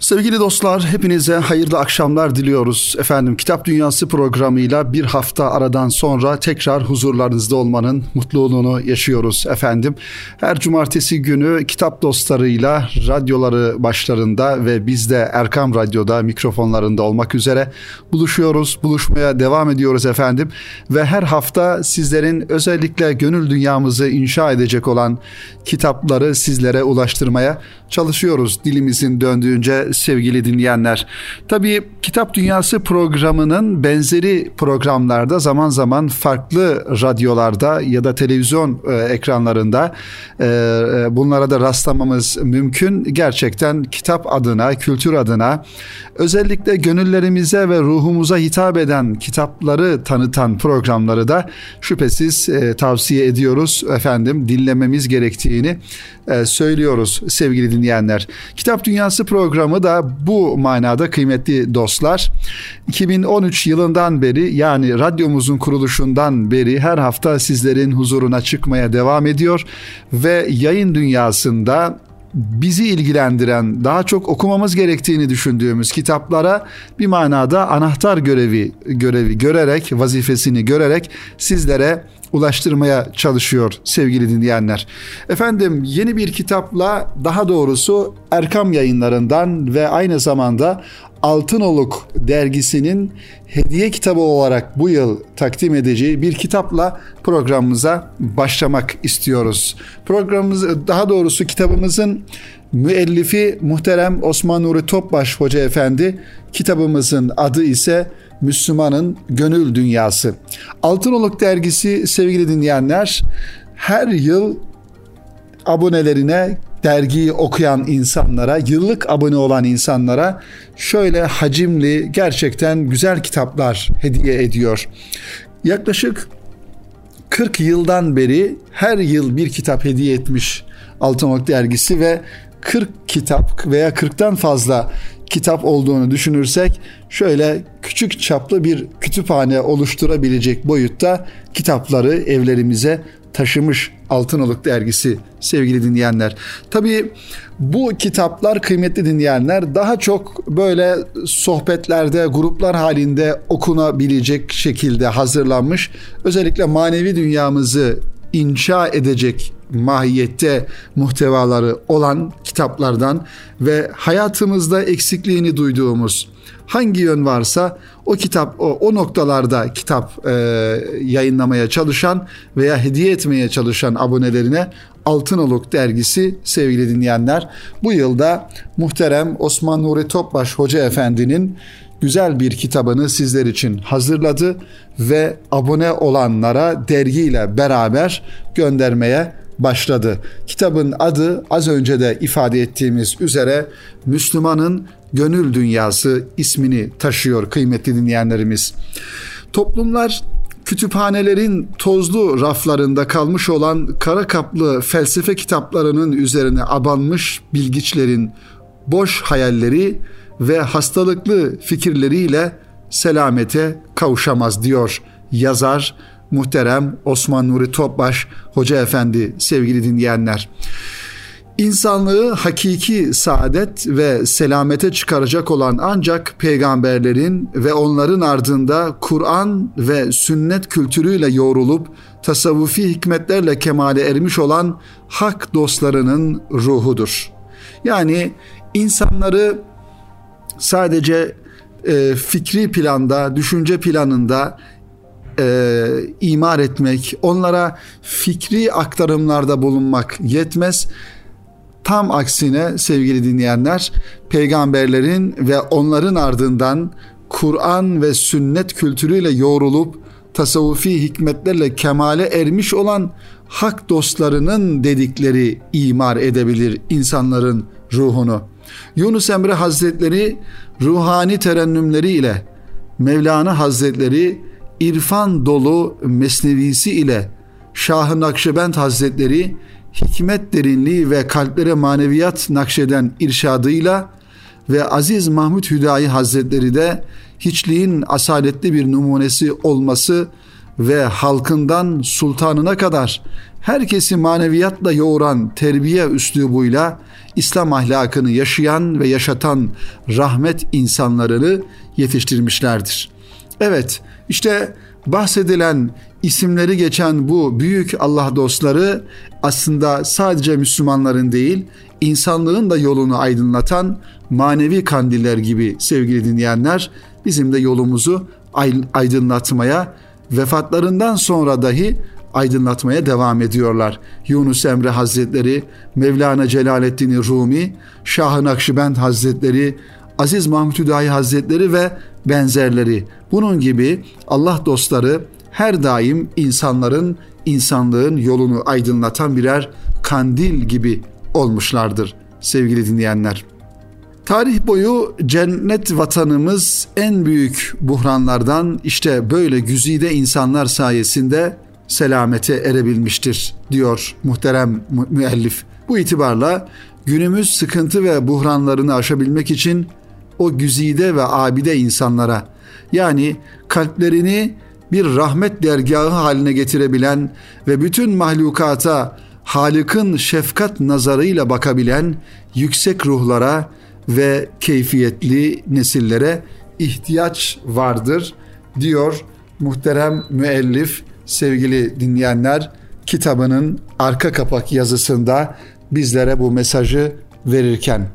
Sevgili dostlar, hepinize hayırlı akşamlar diliyoruz. Efendim, Kitap Dünyası programıyla bir hafta aradan sonra tekrar huzurlarınızda olmanın mutluluğunu yaşıyoruz efendim. Her cumartesi günü kitap dostlarıyla radyoları başlarında ve biz de Erkam Radyo'da mikrofonlarında olmak üzere buluşuyoruz, buluşmaya devam ediyoruz efendim. Ve her hafta sizlerin özellikle gönül dünyamızı inşa edecek olan kitapları sizlere ulaştırmaya çalışıyoruz dilimizin döndüğünce sevgili dinleyenler. Tabii Kitap Dünyası programının benzeri programlarda zaman zaman farklı radyolarda ya da televizyon e, ekranlarında e, e, bunlara da rastlamamız mümkün. Gerçekten kitap adına, kültür adına özellikle gönüllerimize ve ruhumuza hitap eden kitapları tanıtan programları da şüphesiz tavsiye ediyoruz efendim dinlememiz gerektiğini söylüyoruz sevgili dinleyenler. Kitap Dünyası programı da bu manada kıymetli dostlar. 2013 yılından beri yani radyomuzun kuruluşundan beri her hafta sizlerin huzuruna çıkmaya devam ediyor ve yayın dünyasında bizi ilgilendiren, daha çok okumamız gerektiğini düşündüğümüz kitaplara bir manada anahtar görevi görevi görerek, vazifesini görerek sizlere ulaştırmaya çalışıyor sevgili dinleyenler. Efendim yeni bir kitapla daha doğrusu Erkam yayınlarından ve aynı zamanda Altınoluk dergisinin hediye kitabı olarak bu yıl takdim edeceği bir kitapla programımıza başlamak istiyoruz. Programımız daha doğrusu kitabımızın müellifi muhterem Osman Nuri Topbaş Hoca Efendi. Kitabımızın adı ise Müslümanın Gönül Dünyası. Altınoluk dergisi sevgili dinleyenler her yıl abonelerine dergiyi okuyan insanlara, yıllık abone olan insanlara şöyle hacimli, gerçekten güzel kitaplar hediye ediyor. Yaklaşık 40 yıldan beri her yıl bir kitap hediye etmiş Altınoluk dergisi ve 40 kitap veya 40'tan fazla kitap olduğunu düşünürsek şöyle küçük çaplı bir kütüphane oluşturabilecek boyutta kitapları evlerimize taşımış Altınoluk dergisi sevgili dinleyenler. Tabii bu kitaplar kıymetli dinleyenler daha çok böyle sohbetlerde gruplar halinde okunabilecek şekilde hazırlanmış. Özellikle manevi dünyamızı inşa edecek mahiyette muhtevaları olan kitaplardan ve hayatımızda eksikliğini duyduğumuz hangi yön varsa o kitap o, o noktalarda kitap e, yayınlamaya çalışan veya hediye etmeye çalışan abonelerine Altınoluk dergisi sevgili dinleyenler bu yılda muhterem Osman Nuri Topbaş Hoca Efendi'nin güzel bir kitabını sizler için hazırladı ve abone olanlara dergiyle beraber göndermeye başladı. Kitabın adı az önce de ifade ettiğimiz üzere Müslümanın Gönül Dünyası ismini taşıyor kıymetli dinleyenlerimiz. Toplumlar kütüphanelerin tozlu raflarında kalmış olan kara kaplı felsefe kitaplarının üzerine abanmış bilgiçlerin boş hayalleri ve hastalıklı fikirleriyle selamete kavuşamaz diyor yazar muhterem Osman Nuri Topbaş Hoca Efendi sevgili dinleyenler. İnsanlığı hakiki saadet ve selamete çıkaracak olan ancak peygamberlerin ve onların ardında Kur'an ve sünnet kültürüyle yoğrulup tasavvufi hikmetlerle kemale ermiş olan hak dostlarının ruhudur. Yani insanları sadece e, fikri planda, düşünce planında e, imar etmek, onlara fikri aktarımlarda bulunmak yetmez. Tam aksine sevgili dinleyenler, peygamberlerin ve onların ardından Kur'an ve sünnet kültürüyle yoğrulup tasavvufi hikmetlerle kemale ermiş olan hak dostlarının dedikleri imar edebilir insanların ruhunu. Yunus Emre Hazretleri ruhani terennümleri ile Mevlana Hazretleri irfan dolu mesnevisi ile Şah-ı Nakşibend Hazretleri hikmet derinliği ve kalplere maneviyat nakşeden irşadıyla ve Aziz Mahmud Hüdayi Hazretleri de hiçliğin asaletli bir numunesi olması ve halkından sultanına kadar herkesi maneviyatla yoğuran terbiye üslubuyla İslam ahlakını yaşayan ve yaşatan rahmet insanlarını yetiştirmişlerdir. Evet, işte bahsedilen isimleri geçen bu büyük Allah dostları aslında sadece Müslümanların değil, insanlığın da yolunu aydınlatan manevi kandiller gibi sevgili dinleyenler bizim de yolumuzu aydınlatmaya vefatlarından sonra dahi aydınlatmaya devam ediyorlar. Yunus Emre Hazretleri, Mevlana Celaleddin Rumi, Şah-ı Hazretleri, Aziz Mahmud Hüdayi Hazretleri ve benzerleri. Bunun gibi Allah dostları her daim insanların, insanlığın yolunu aydınlatan birer kandil gibi olmuşlardır sevgili dinleyenler. Tarih boyu cennet vatanımız en büyük buhranlardan işte böyle güzide insanlar sayesinde selamete erebilmiştir diyor muhterem müellif. Bu itibarla günümüz sıkıntı ve buhranlarını aşabilmek için o güzide ve abide insanlara yani kalplerini bir rahmet dergahı haline getirebilen ve bütün mahlukata Halık'ın şefkat nazarıyla bakabilen yüksek ruhlara ve keyfiyetli nesillere ihtiyaç vardır diyor muhterem müellif sevgili dinleyenler kitabının arka kapak yazısında bizlere bu mesajı verirken.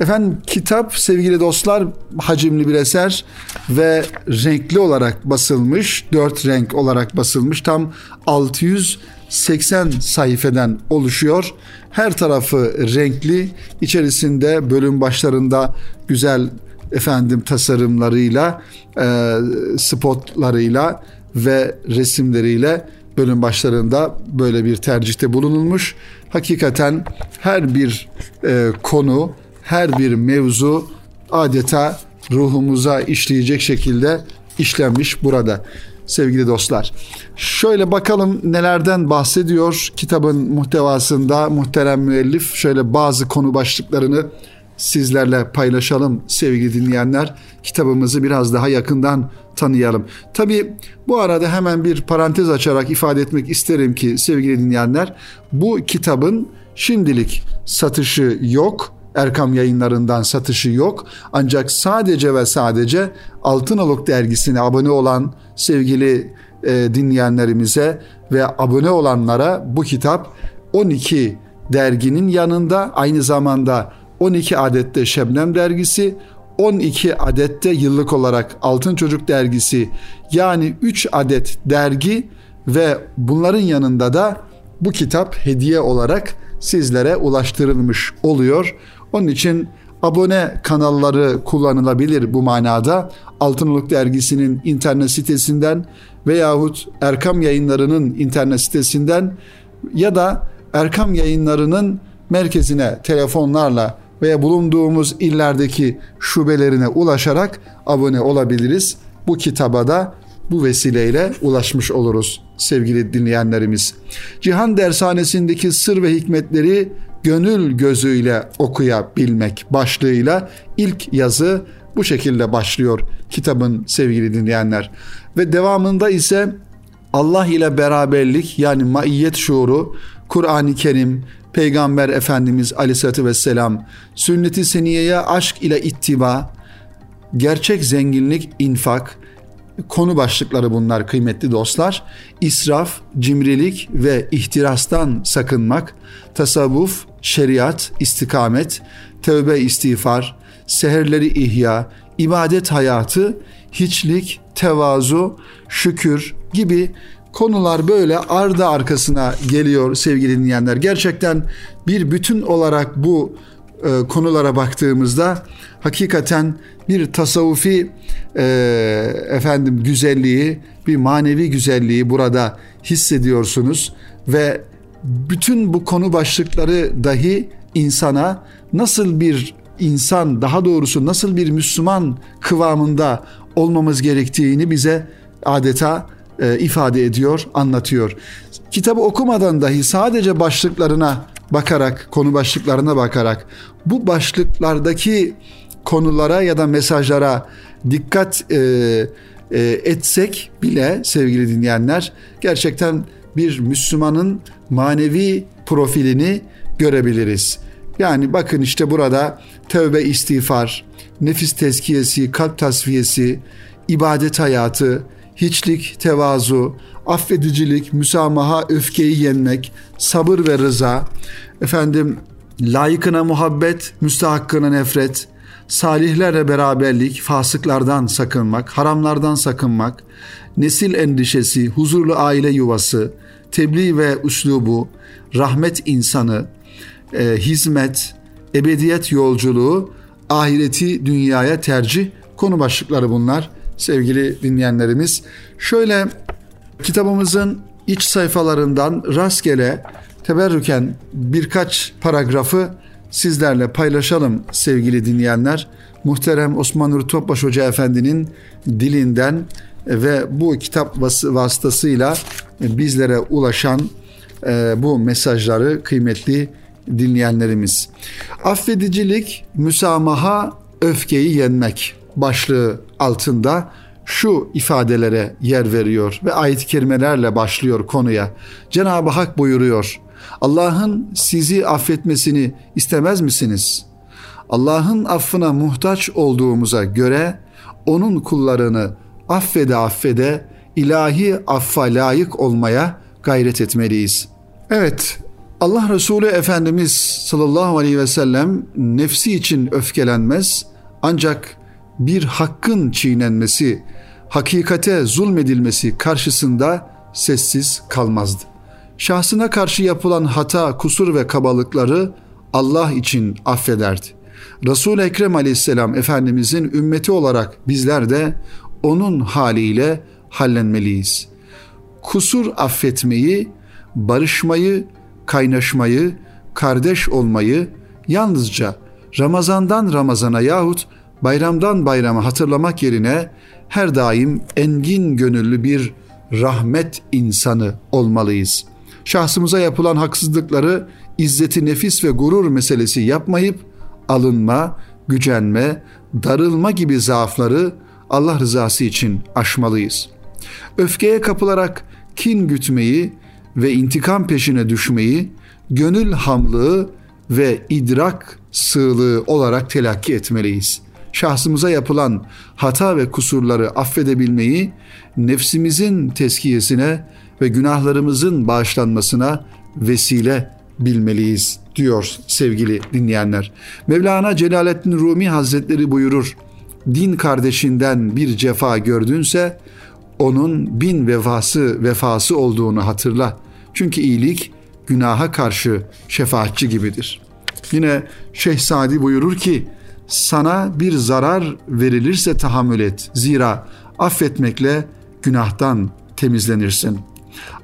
Efendim kitap sevgili dostlar hacimli bir eser ve renkli olarak basılmış, dört renk olarak basılmış tam 680 sayfeden oluşuyor. Her tarafı renkli, içerisinde bölüm başlarında güzel efendim tasarımlarıyla, e, spotlarıyla ve resimleriyle bölüm başlarında böyle bir tercihte bulunulmuş. Hakikaten her bir e, konu, her bir mevzu adeta ruhumuza işleyecek şekilde işlenmiş burada sevgili dostlar. Şöyle bakalım nelerden bahsediyor kitabın muhtevasında muhterem müellif. Şöyle bazı konu başlıklarını sizlerle paylaşalım sevgili dinleyenler. Kitabımızı biraz daha yakından tanıyalım. Tabi bu arada hemen bir parantez açarak ifade etmek isterim ki sevgili dinleyenler bu kitabın şimdilik satışı yok. Erkam yayınlarından satışı yok. Ancak sadece ve sadece Altınoluk dergisine abone olan sevgili e, dinleyenlerimize ve abone olanlara bu kitap 12 derginin yanında aynı zamanda 12 adette Şebnem dergisi, 12 adette yıllık olarak Altın Çocuk dergisi yani 3 adet dergi ve bunların yanında da bu kitap hediye olarak sizlere ulaştırılmış oluyor. Onun için abone kanalları kullanılabilir bu manada. Altınoluk dergisinin internet sitesinden veyahut Erkam yayınlarının internet sitesinden ya da Erkam yayınlarının merkezine telefonlarla veya bulunduğumuz illerdeki şubelerine ulaşarak abone olabiliriz. Bu kitaba da bu vesileyle ulaşmış oluruz sevgili dinleyenlerimiz. Cihan Dershanesi'ndeki sır ve hikmetleri gönül gözüyle okuyabilmek başlığıyla ilk yazı bu şekilde başlıyor kitabın sevgili dinleyenler. Ve devamında ise Allah ile beraberlik yani maiyet şuuru, Kur'an-ı Kerim, Peygamber Efendimiz Aleyhisselatü Vesselam, sünnet-i seniyeye aşk ile ittiba, gerçek zenginlik, infak, konu başlıkları bunlar kıymetli dostlar. İsraf, cimrilik ve ihtirastan sakınmak, tasavvuf, şeriat, istikamet, tövbe istiğfar, seherleri ihya, ibadet hayatı, hiçlik, tevazu, şükür gibi konular böyle ardı arkasına geliyor sevgili dinleyenler. Gerçekten bir bütün olarak bu e, konulara baktığımızda hakikaten bir tasavvufi e, efendim güzelliği, bir manevi güzelliği burada hissediyorsunuz ve bütün bu konu başlıkları dahi insana nasıl bir insan daha doğrusu nasıl bir Müslüman kıvamında olmamız gerektiğini bize adeta e, ifade ediyor, anlatıyor. Kitabı okumadan dahi sadece başlıklarına bakarak, konu başlıklarına bakarak bu başlıklardaki konulara ya da mesajlara dikkat e, e, etsek bile sevgili dinleyenler gerçekten bir Müslümanın manevi profilini görebiliriz. Yani bakın işte burada tövbe istiğfar, nefis tezkiyesi, kalp tasfiyesi, ibadet hayatı, hiçlik, tevazu, affedicilik, müsamaha, öfkeyi yenmek, sabır ve rıza, efendim layıkına muhabbet, müstahakkına nefret, salihlerle beraberlik, fasıklardan sakınmak, haramlardan sakınmak, nesil endişesi, huzurlu aile yuvası, tebliğ ve üslubu, rahmet insanı, e, hizmet, ebediyet yolculuğu, ahireti dünyaya tercih konu başlıkları bunlar sevgili dinleyenlerimiz. Şöyle kitabımızın iç sayfalarından rastgele teberrüken birkaç paragrafı sizlerle paylaşalım sevgili dinleyenler. Muhterem Osman Nuri Topbaş Hoca Efendi'nin dilinden ve bu kitap vasıtasıyla bizlere ulaşan e, bu mesajları kıymetli dinleyenlerimiz. Affedicilik, müsamaha, öfkeyi yenmek başlığı altında şu ifadelere yer veriyor ve ayet-i kerimelerle başlıyor konuya. Cenab-ı Hak buyuruyor. Allah'ın sizi affetmesini istemez misiniz? Allah'ın affına muhtaç olduğumuza göre onun kullarını affede affede ilahi affa layık olmaya gayret etmeliyiz. Evet, Allah Resulü Efendimiz sallallahu aleyhi ve sellem nefsi için öfkelenmez ancak bir hakkın çiğnenmesi, hakikate zulmedilmesi karşısında sessiz kalmazdı. Şahsına karşı yapılan hata, kusur ve kabalıkları Allah için affederdi. Resul-i Ekrem aleyhisselam Efendimizin ümmeti olarak bizler de onun haliyle hallenmeliyiz. Kusur affetmeyi, barışmayı, kaynaşmayı, kardeş olmayı yalnızca Ramazandan Ramazana yahut bayramdan bayrama hatırlamak yerine her daim engin gönüllü bir rahmet insanı olmalıyız. Şahsımıza yapılan haksızlıkları izzeti nefis ve gurur meselesi yapmayıp alınma, gücenme, darılma gibi zaafları Allah rızası için aşmalıyız. Öfkeye kapılarak kin gütmeyi ve intikam peşine düşmeyi gönül hamlığı ve idrak sığlığı olarak telakki etmeliyiz. Şahsımıza yapılan hata ve kusurları affedebilmeyi nefsimizin teskiyesine ve günahlarımızın bağışlanmasına vesile bilmeliyiz diyor sevgili dinleyenler. Mevlana Celaleddin Rumi Hazretleri buyurur. Din kardeşinden bir cefa gördünse onun bin vefası vefası olduğunu hatırla. Çünkü iyilik günaha karşı şefaatçi gibidir. Yine Şeyh Sadi buyurur ki sana bir zarar verilirse tahammül et. Zira affetmekle günahtan temizlenirsin.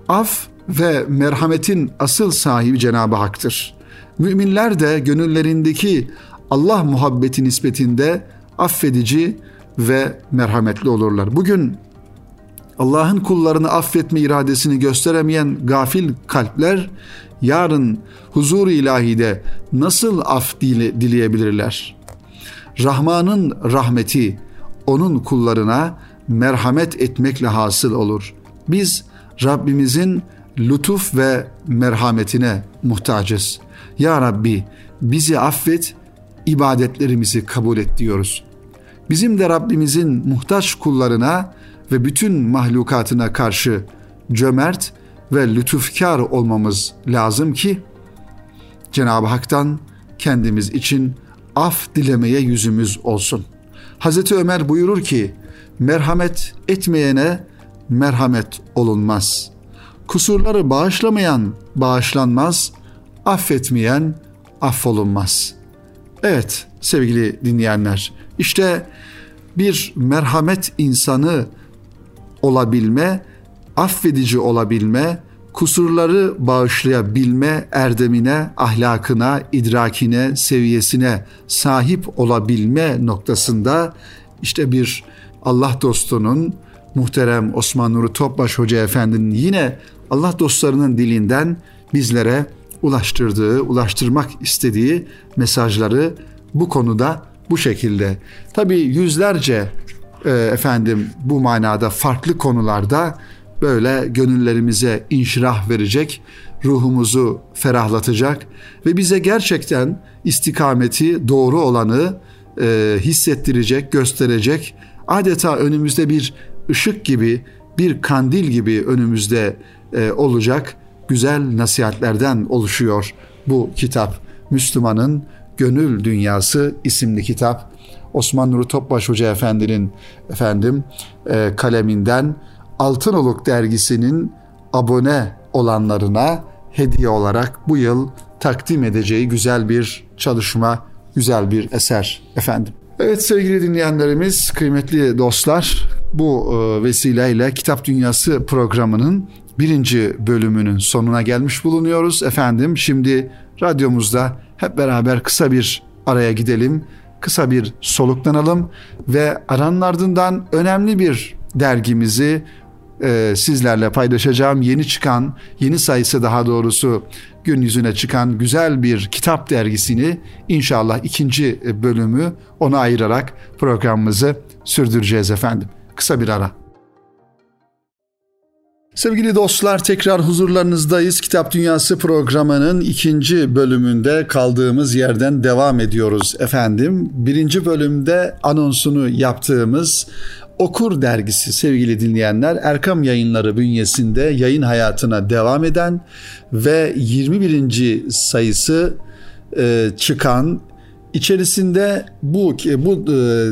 Af ve merhametin asıl sahibi Cenab-ı Hak'tır. Müminler de gönüllerindeki Allah muhabbeti nispetinde affedici ve merhametli olurlar. Bugün Allah'ın kullarını affetme iradesini gösteremeyen gafil kalpler yarın huzur ilahide nasıl af dile, dileyebilirler? Rahman'ın rahmeti onun kullarına merhamet etmekle hasıl olur. Biz Rabbimizin lütuf ve merhametine muhtacız. Ya Rabbi bizi affet, ibadetlerimizi kabul et diyoruz. Bizim de Rabbimizin muhtaç kullarına ve bütün mahlukatına karşı cömert ve lütufkar olmamız lazım ki Cenab-ı Hak'tan kendimiz için af dilemeye yüzümüz olsun. Hazreti Ömer buyurur ki merhamet etmeyene merhamet olunmaz. Kusurları bağışlamayan bağışlanmaz, affetmeyen affolunmaz. Evet sevgili dinleyenler işte bir merhamet insanı olabilme, affedici olabilme, kusurları bağışlayabilme erdemine, ahlakına, idrakine, seviyesine sahip olabilme noktasında işte bir Allah dostunun muhterem Osman Nuri Topbaş Hoca Efendi'nin yine Allah dostlarının dilinden bizlere ulaştırdığı, ulaştırmak istediği mesajları bu konuda bu şekilde. Tabii yüzlerce e, efendim bu manada farklı konularda böyle gönüllerimize inşirah verecek, ruhumuzu ferahlatacak ve bize gerçekten istikameti, doğru olanı e, hissettirecek, gösterecek. Adeta önümüzde bir ışık gibi, bir kandil gibi önümüzde e, olacak güzel nasihatlerden oluşuyor bu kitap. Müslümanın Gönül Dünyası isimli kitap. Osman Nuri Topbaş Hoca Efendi'nin efendim e, kaleminden Altınoluk dergisinin abone olanlarına hediye olarak bu yıl takdim edeceği güzel bir çalışma, güzel bir eser efendim. Evet sevgili dinleyenlerimiz, kıymetli dostlar, bu e, vesileyle Kitap Dünyası programının birinci bölümünün sonuna gelmiş bulunuyoruz. Efendim şimdi radyomuzda hep beraber kısa bir araya gidelim, kısa bir soluklanalım ve aranın ardından önemli bir dergimizi e, sizlerle paylaşacağım. Yeni çıkan, yeni sayısı daha doğrusu gün yüzüne çıkan güzel bir kitap dergisini inşallah ikinci bölümü ona ayırarak programımızı sürdüreceğiz efendim. Kısa bir ara. Sevgili dostlar tekrar huzurlarınızdayız. Kitap Dünyası programının ikinci bölümünde kaldığımız yerden devam ediyoruz efendim. Birinci bölümde anonsunu yaptığımız Okur dergisi sevgili dinleyenler Erkam Yayınları bünyesinde yayın hayatına devam eden ve 21. sayısı e, çıkan içerisinde bu bu e,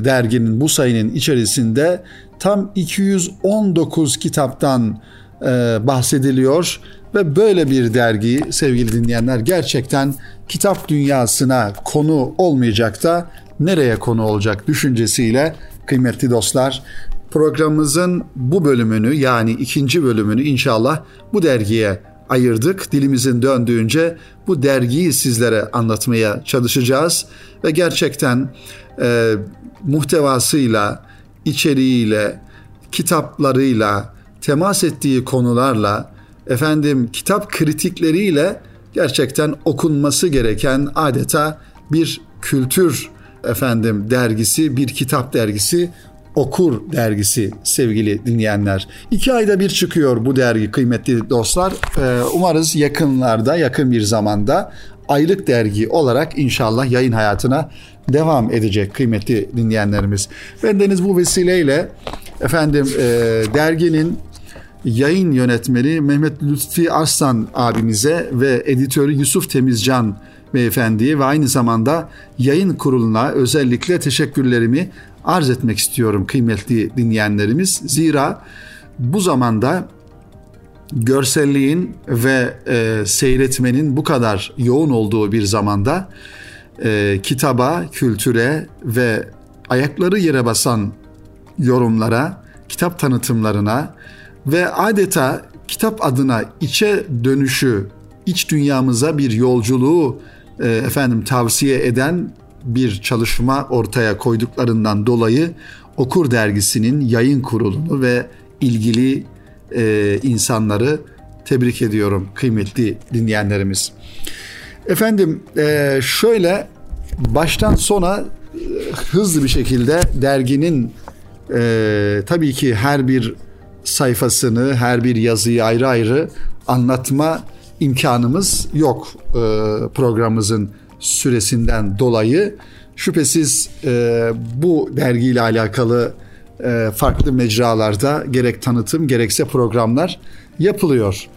derginin bu sayının içerisinde tam 219 kitaptan e, bahsediliyor ve böyle bir dergi sevgili dinleyenler gerçekten kitap dünyasına konu olmayacak da nereye konu olacak düşüncesiyle kıymetli dostlar programımızın bu bölümünü yani ikinci bölümünü inşallah bu dergiye ayırdık. Dilimizin döndüğünce bu dergiyi sizlere anlatmaya çalışacağız ve gerçekten e, muhtevasıyla, içeriğiyle, kitaplarıyla, temas ettiği konularla, efendim kitap kritikleriyle gerçekten okunması gereken adeta bir kültür efendim dergisi, bir kitap dergisi Okur dergisi sevgili dinleyenler. İki ayda bir çıkıyor bu dergi kıymetli dostlar. Ee, umarız yakınlarda, yakın bir zamanda aylık dergi olarak inşallah yayın hayatına devam edecek kıymetli dinleyenlerimiz. Ben Deniz bu vesileyle efendim e, derginin yayın yönetmeni Mehmet Lütfi Arslan abimize ve editörü Yusuf Temizcan beyefendiye ve aynı zamanda yayın kuruluna özellikle teşekkürlerimi arz etmek istiyorum kıymetli dinleyenlerimiz. Zira bu zamanda görselliğin ve e, seyretmenin bu kadar yoğun olduğu bir zamanda e, kitaba, kültüre ve ayakları yere basan yorumlara, kitap tanıtımlarına ve adeta kitap adına içe dönüşü, iç dünyamıza bir yolculuğu e, efendim tavsiye eden bir çalışma ortaya koyduklarından dolayı Okur dergisinin yayın kurulunu ve ilgili e, insanları tebrik ediyorum kıymetli dinleyenlerimiz. Efendim e, şöyle baştan sona e, hızlı bir şekilde derginin e, tabii ki her bir sayfasını, her bir yazıyı ayrı ayrı anlatma imkanımız yok e, programımızın süresinden dolayı şüphesiz e, bu dergiyle alakalı e, farklı mecralarda gerek tanıtım gerekse programlar yapılıyor.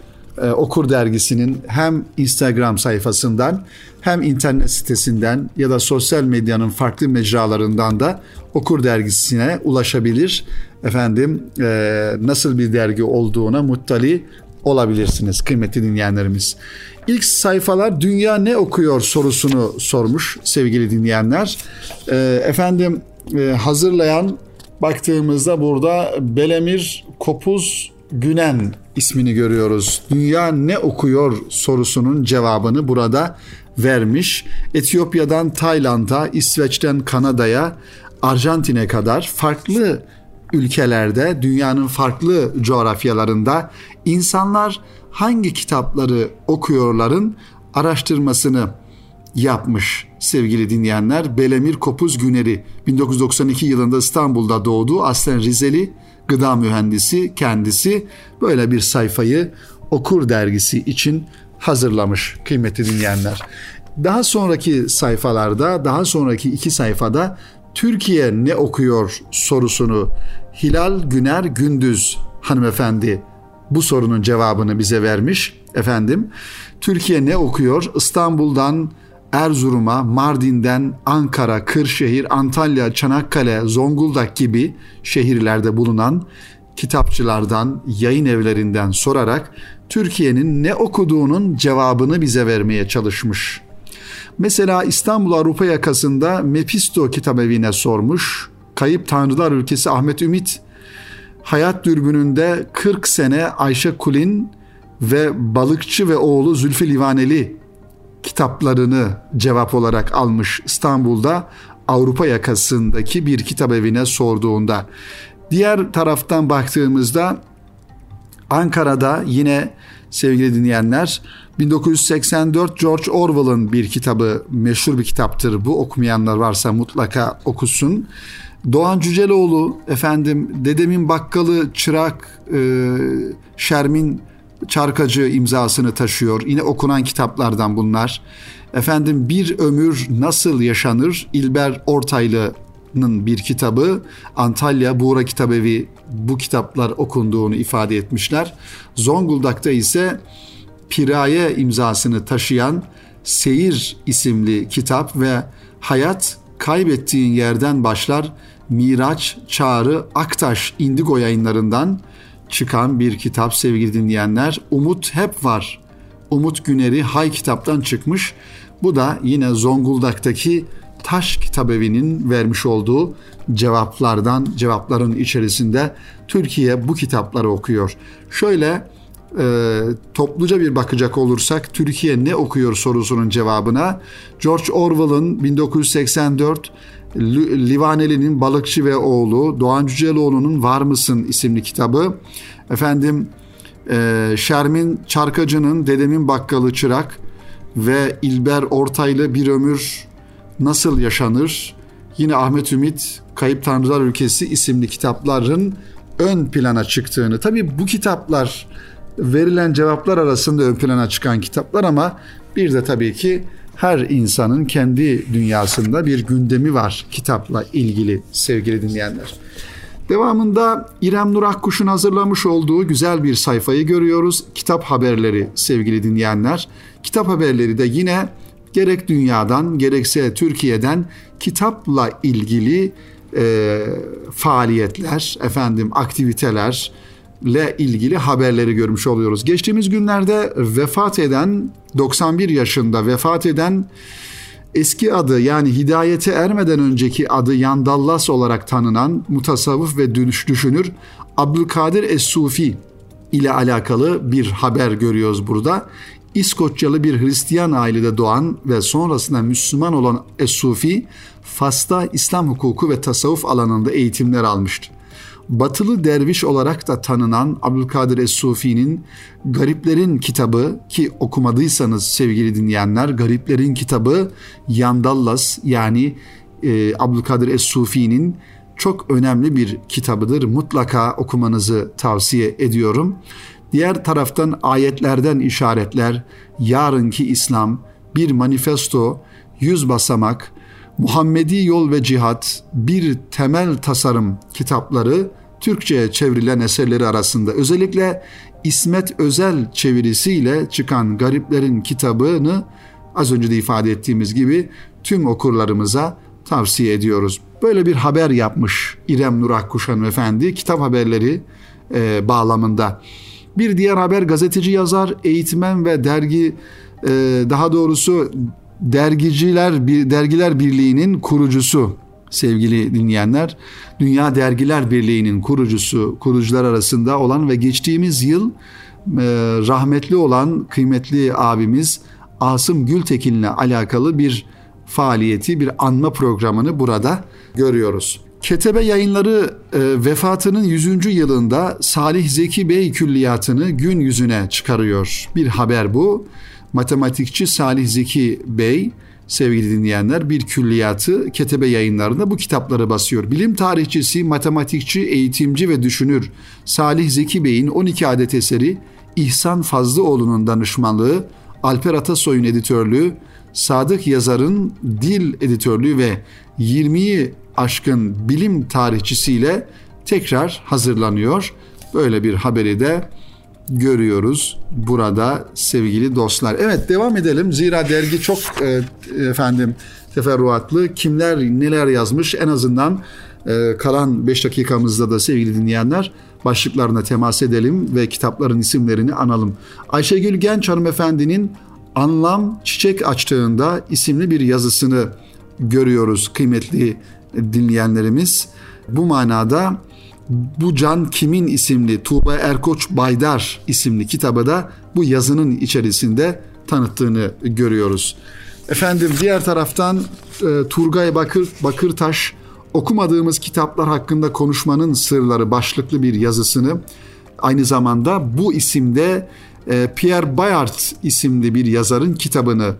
E, Okur dergisinin hem Instagram sayfasından hem internet sitesinden ya da sosyal medyanın farklı mecralarından da Okur dergisine ulaşabilir. Efendim nasıl bir dergi olduğuna muttali olabilirsiniz kıymetli dinleyenlerimiz. İlk sayfalar dünya ne okuyor sorusunu sormuş sevgili dinleyenler. E, efendim e, hazırlayan baktığımızda burada Belemir Kopuz Günen ismini görüyoruz. Dünya ne okuyor sorusunun cevabını burada vermiş. Etiyopya'dan Tayland'a, İsveç'ten Kanada'ya, Arjantin'e kadar farklı ülkelerde, dünyanın farklı coğrafyalarında insanlar hangi kitapları okuyorların araştırmasını yapmış sevgili dinleyenler. Belemir Kopuz Güneri 1992 yılında İstanbul'da doğdu. Aslen Rizeli gıda mühendisi kendisi böyle bir sayfayı Okur dergisi için hazırlamış kıymetli dinleyenler. Daha sonraki sayfalarda, daha sonraki iki sayfada Türkiye ne okuyor sorusunu Hilal Güner Gündüz hanımefendi bu sorunun cevabını bize vermiş efendim. Türkiye ne okuyor? İstanbul'dan Erzurum'a, Mardin'den Ankara, Kırşehir, Antalya, Çanakkale, Zonguldak gibi şehirlerde bulunan kitapçılardan, yayın evlerinden sorarak Türkiye'nin ne okuduğunun cevabını bize vermeye çalışmış. Mesela İstanbul Avrupa yakasında Mepisto kitabevi'ne sormuş. Kayıp Tanrılar Ülkesi Ahmet Ümit Hayat Dürbünü'nde 40 sene Ayşe Kulin ve Balıkçı ve oğlu Zülfü Livaneli kitaplarını cevap olarak almış İstanbul'da Avrupa yakasındaki bir kitap evine sorduğunda. Diğer taraftan baktığımızda Ankara'da yine sevgili dinleyenler 1984 George Orwell'ın bir kitabı meşhur bir kitaptır. Bu okumayanlar varsa mutlaka okusun. Doğan Cüceloğlu efendim Dedemin Bakkalı Çırak e, Şermin Çarkacı imzasını taşıyor. Yine okunan kitaplardan bunlar. Efendim Bir Ömür Nasıl Yaşanır İlber Ortaylı'nın bir kitabı Antalya Buğra Kitabevi bu kitaplar okunduğunu ifade etmişler. Zonguldak'ta ise Piraye imzasını taşıyan Seyir isimli kitap ve Hayat Kaybettiğin Yerden Başlar Miraç Çağrı Aktaş Indigo yayınlarından çıkan bir kitap sevgili dinleyenler. Umut hep var. Umut Güneri Hay kitaptan çıkmış. Bu da yine Zonguldak'taki Taş Kitabevi'nin vermiş olduğu cevaplardan, cevapların içerisinde Türkiye bu kitapları okuyor. Şöyle e, topluca bir bakacak olursak Türkiye ne okuyor sorusunun cevabına George Orwell'ın 1984 Livaneli'nin Balıkçı ve Oğlu, Doğan Cüceloğlu'nun Var mısın isimli kitabı, efendim e, Şermin Çarkacı'nın Dedemin Bakkalı Çırak ve İlber Ortaylı Bir Ömür Nasıl Yaşanır, yine Ahmet Ümit Kayıp Tanrılar Ülkesi isimli kitapların ön plana çıktığını, tabii bu kitaplar verilen cevaplar arasında ön plana çıkan kitaplar ama bir de tabii ki her insanın kendi dünyasında bir gündemi var kitapla ilgili sevgili dinleyenler. Devamında İrem Nur Akkuş'un hazırlamış olduğu güzel bir sayfayı görüyoruz. Kitap haberleri sevgili dinleyenler. Kitap haberleri de yine gerek dünyadan gerekse Türkiye'den kitapla ilgili e, faaliyetler, efendim aktiviteler, ile ilgili haberleri görmüş oluyoruz. Geçtiğimiz günlerde vefat eden 91 yaşında vefat eden eski adı yani hidayete ermeden önceki adı Yandallas olarak tanınan mutasavvıf ve düşünür Abdülkadir Es-Sufi ile alakalı bir haber görüyoruz burada. İskoçyalı bir Hristiyan ailede doğan ve sonrasında Müslüman olan Es-Sufi, Fas'ta İslam hukuku ve tasavvuf alanında eğitimler almıştı batılı derviş olarak da tanınan Abdülkadir Es-Sufi'nin Gariplerin kitabı ki okumadıysanız sevgili dinleyenler Gariplerin kitabı Yandallas yani e, Abdülkadir Es-Sufi'nin çok önemli bir kitabıdır. Mutlaka okumanızı tavsiye ediyorum. Diğer taraftan ayetlerden işaretler, yarınki İslam, bir manifesto, yüz basamak, Muhammedi Yol ve Cihat, bir temel tasarım kitapları Türkçe'ye çevrilen eserleri arasında özellikle İsmet Özel çevirisiyle çıkan Gariplerin kitabını az önce de ifade ettiğimiz gibi tüm okurlarımıza tavsiye ediyoruz. Böyle bir haber yapmış İrem Nur Akkuşan Efendi kitap haberleri e, bağlamında. Bir diğer haber gazeteci yazar, eğitmen ve dergi e, daha doğrusu Dergiciler Dergiler Birliği'nin kurucusu sevgili dinleyenler. Dünya Dergiler Birliği'nin kurucusu, kurucular arasında olan ve geçtiğimiz yıl e, rahmetli olan kıymetli abimiz Asım Gültekin'le alakalı bir faaliyeti, bir anma programını burada görüyoruz. Ketebe yayınları e, vefatının 100. yılında Salih Zeki Bey külliyatını gün yüzüne çıkarıyor. Bir haber bu matematikçi Salih Zeki Bey sevgili dinleyenler bir külliyatı Ketebe yayınlarında bu kitapları basıyor. Bilim tarihçisi, matematikçi, eğitimci ve düşünür Salih Zeki Bey'in 12 adet eseri İhsan Fazlıoğlu'nun danışmanlığı, Alper Atasoy'un editörlüğü, Sadık Yazar'ın dil editörlüğü ve 20'yi aşkın bilim tarihçisiyle tekrar hazırlanıyor. Böyle bir haberi de görüyoruz burada sevgili dostlar. Evet devam edelim. Zira dergi çok e, efendim teferruatlı. Kimler neler yazmış en azından e, kalan 5 dakikamızda da sevgili dinleyenler başlıklarına temas edelim ve kitapların isimlerini analım. Ayşegül Genç hanımefendinin Anlam Çiçek Açtığında isimli bir yazısını görüyoruz kıymetli dinleyenlerimiz. Bu manada bu Can Kimin isimli Tuğba Erkoç Baydar isimli kitabı da bu yazının içerisinde tanıttığını görüyoruz. Efendim diğer taraftan e, Turgay Bakır Bakırtaş okumadığımız kitaplar hakkında konuşmanın sırları başlıklı bir yazısını aynı zamanda bu isimde e, Pierre Bayard isimli bir yazarın kitabını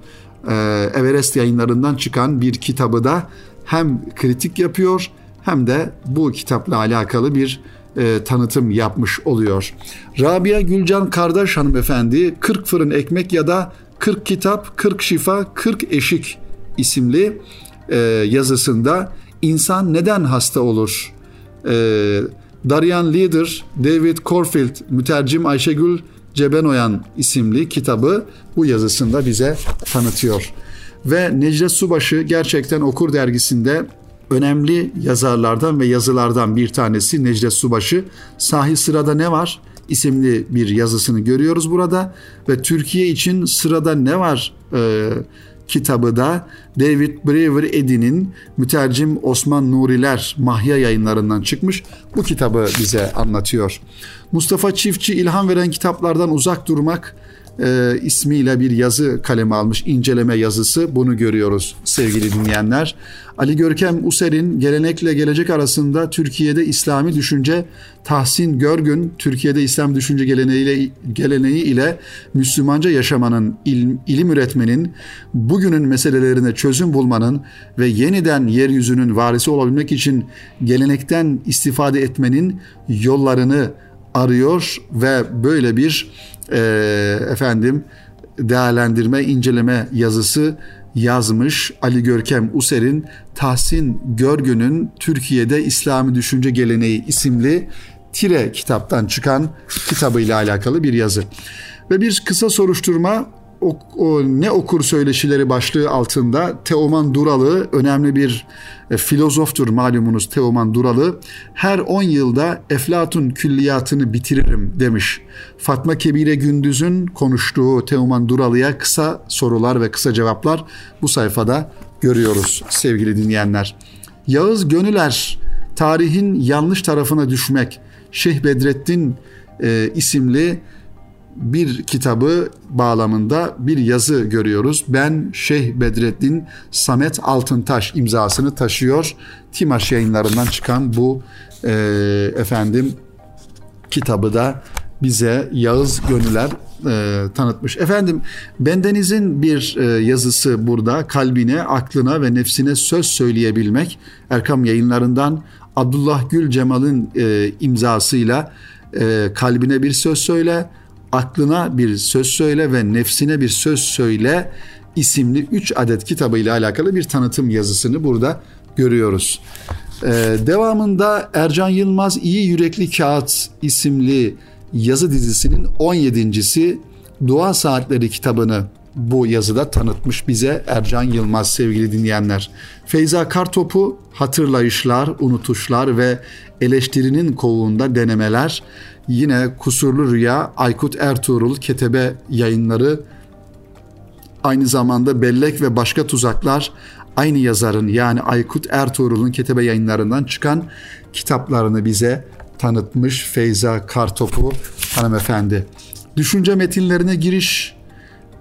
e, Everest yayınlarından çıkan bir kitabı da hem kritik yapıyor de bu kitapla alakalı bir e, tanıtım yapmış oluyor. Rabia Gülcan Kardeş hanımefendi 40 fırın ekmek ya da 40 kitap, 40 şifa, 40 eşik isimli e, yazısında insan neden hasta olur? E, Darian Leader, David Corfield, mütercim Ayşegül Cebenoyan isimli kitabı bu yazısında bize tanıtıyor. Ve Necdet Subaşı gerçekten Okur dergisinde önemli yazarlardan ve yazılardan bir tanesi Necdet Subaşı. Sahi sırada ne var? isimli bir yazısını görüyoruz burada ve Türkiye için sırada ne var e, kitabı da David Brewer Eddy'nin mütercim Osman Nuriler Mahya yayınlarından çıkmış. Bu kitabı bize anlatıyor. Mustafa Çiftçi ilham veren kitaplardan uzak durmak e, ismiyle bir yazı kaleme almış inceleme yazısı bunu görüyoruz sevgili dinleyenler. Ali Görkem User'in gelenekle gelecek arasında Türkiye'de İslami düşünce Tahsin Görgün Türkiye'de İslam düşünce geleneğiyle geleneği ile Müslümanca yaşamanın ilim, ilim üretmenin bugünün meselelerine çözüm bulmanın ve yeniden yeryüzünün varisi olabilmek için gelenekten istifade etmenin yollarını arıyor ve böyle bir e, efendim değerlendirme, inceleme yazısı yazmış Ali Görkem User'in Tahsin Görgün'ün Türkiye'de İslami Düşünce Geleneği isimli Tire kitaptan çıkan kitabıyla alakalı bir yazı. Ve bir kısa soruşturma ne okur söyleşileri başlığı altında Teoman Duralı önemli bir e, filozoftur malumunuz Teoman Duralı. Her 10 yılda Eflatun külliyatını bitiririm demiş. Fatma Kebire Gündüz'ün konuştuğu Teoman Duralı'ya kısa sorular ve kısa cevaplar bu sayfada görüyoruz sevgili dinleyenler. Yağız Gönüler tarihin yanlış tarafına düşmek Şeyh Bedrettin e, isimli bir kitabı bağlamında bir yazı görüyoruz. Ben Şeyh Bedrettin Samet Altıntaş imzasını taşıyor. Timaş yayınlarından çıkan bu e, efendim kitabı da bize Yağız Gönüler e, tanıtmış. Efendim bendenizin bir e, yazısı burada kalbine, aklına ve nefsine söz söyleyebilmek Erkam yayınlarından Abdullah Gül Cemal'in e, imzasıyla e, kalbine bir söz söyle, aklına bir söz söyle ve nefsine bir söz söyle isimli 3 adet kitabıyla alakalı bir tanıtım yazısını burada görüyoruz. Ee, devamında Ercan Yılmaz İyi Yürekli Kağıt isimli yazı dizisinin 17.si Dua Saatleri kitabını bu yazıda tanıtmış bize Ercan Yılmaz sevgili dinleyenler. Feyza Kartopu hatırlayışlar, unutuşlar ve eleştirinin kovuğunda denemeler Yine Kusurlu Rüya, Aykut Ertuğrul, Ketebe yayınları, aynı zamanda Bellek ve Başka Tuzaklar aynı yazarın yani Aykut Ertuğrul'un Ketebe yayınlarından çıkan kitaplarını bize tanıtmış Feyza Kartopu hanımefendi. Düşünce metinlerine giriş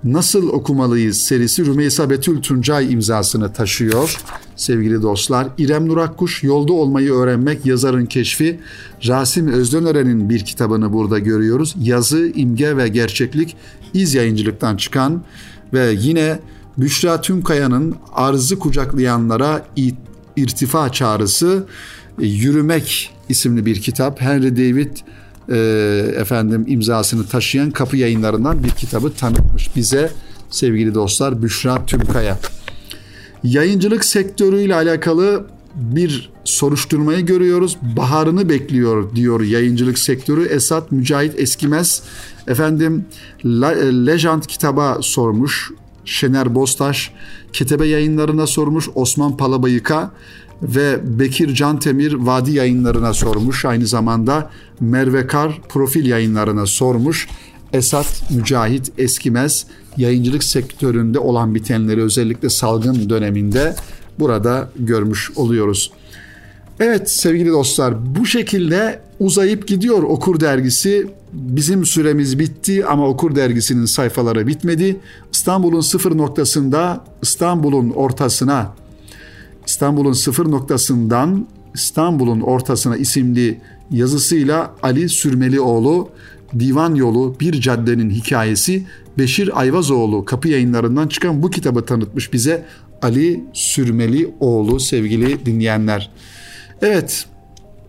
Nasıl Okumalıyız serisi Rümeysa Betül Tuncay imzasını taşıyor. Sevgili dostlar, İrem Nurakkuş Yolda Olmayı Öğrenmek yazarın keşfi Rasim Özdöneren'in bir kitabını burada görüyoruz. Yazı, imge ve gerçeklik iz yayıncılıktan çıkan ve yine Büşra Tümkaya'nın Arzı Kucaklayanlara irtifa Çağrısı e, Yürümek isimli bir kitap. Henry David e, efendim imzasını taşıyan kapı yayınlarından bir kitabı tanıtmış bize sevgili dostlar Büşra Tümkaya. Yayıncılık sektörüyle alakalı bir soruşturmayı görüyoruz. Baharını bekliyor diyor yayıncılık sektörü. Esat Mücahit Eskimez efendim Legend kitaba sormuş. Şener Bostaş Ketebe yayınlarına sormuş. Osman Palabayık'a ve Bekir Cantemir Vadi yayınlarına sormuş. Aynı zamanda Merve Kar profil yayınlarına sormuş. Esat Mücahit Eskimez yayıncılık sektöründe olan bitenleri özellikle salgın döneminde burada görmüş oluyoruz. Evet sevgili dostlar bu şekilde uzayıp gidiyor Okur dergisi. Bizim süremiz bitti ama Okur dergisinin sayfaları bitmedi. İstanbul'un sıfır noktasında İstanbul'un ortasına İstanbul'un sıfır noktasından İstanbul'un ortasına isimli yazısıyla Ali Sürmelioğlu Divan Yolu Bir Caddenin Hikayesi Beşir Ayvazoğlu kapı yayınlarından çıkan bu kitabı tanıtmış bize Ali Sürmelioğlu sevgili dinleyenler. Evet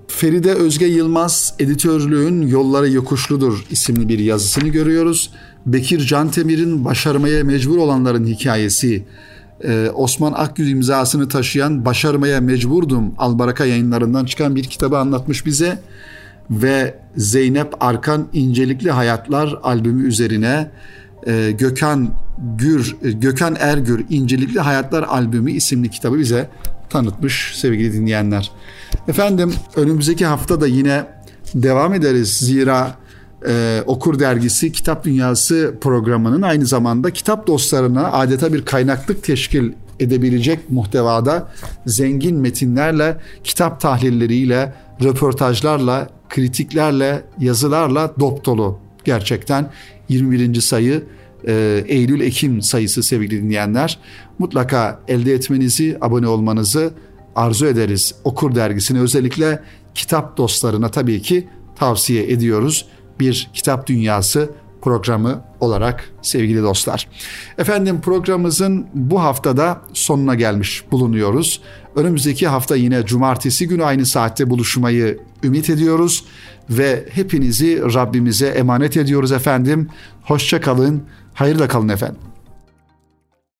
Feride Özge Yılmaz editörlüğün Yolları Yokuşludur isimli bir yazısını görüyoruz. Bekir Cantemir'in Başarmaya Mecbur Olanların Hikayesi ee, Osman Akgül imzasını taşıyan Başarmaya Mecburdum Albaraka yayınlarından çıkan bir kitabı anlatmış bize ve Zeynep Arkan İncelikli Hayatlar albümü üzerine e, Gökhan Gür Gökhan Ergür İncelikli Hayatlar albümü isimli kitabı bize tanıtmış sevgili dinleyenler. Efendim önümüzdeki hafta da yine devam ederiz zira e, Okur Dergisi Kitap Dünyası programının aynı zamanda kitap dostlarına adeta bir kaynaklık teşkil edebilecek muhtevada zengin metinlerle, kitap tahlilleriyle, röportajlarla, kritiklerle, yazılarla dop dolu. Gerçekten 21. sayı e, Eylül-Ekim sayısı sevgili dinleyenler. Mutlaka elde etmenizi, abone olmanızı arzu ederiz. Okur dergisini özellikle kitap dostlarına tabii ki tavsiye ediyoruz bir kitap dünyası programı olarak sevgili dostlar. Efendim programımızın bu haftada sonuna gelmiş bulunuyoruz. Önümüzdeki hafta yine cumartesi günü aynı saatte buluşmayı ümit ediyoruz ve hepinizi Rabbimize emanet ediyoruz efendim. Hoşça kalın, hayırla kalın efendim.